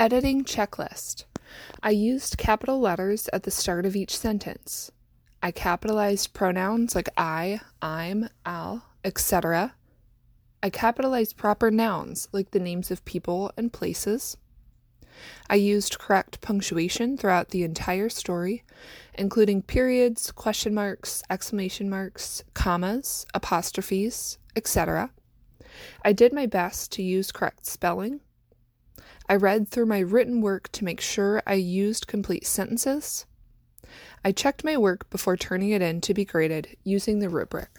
Editing checklist. I used capital letters at the start of each sentence. I capitalized pronouns like I, I'm, I'll, etc. I capitalized proper nouns like the names of people and places. I used correct punctuation throughout the entire story, including periods, question marks, exclamation marks, commas, apostrophes, etc. I did my best to use correct spelling. I read through my written work to make sure I used complete sentences. I checked my work before turning it in to be graded using the rubric.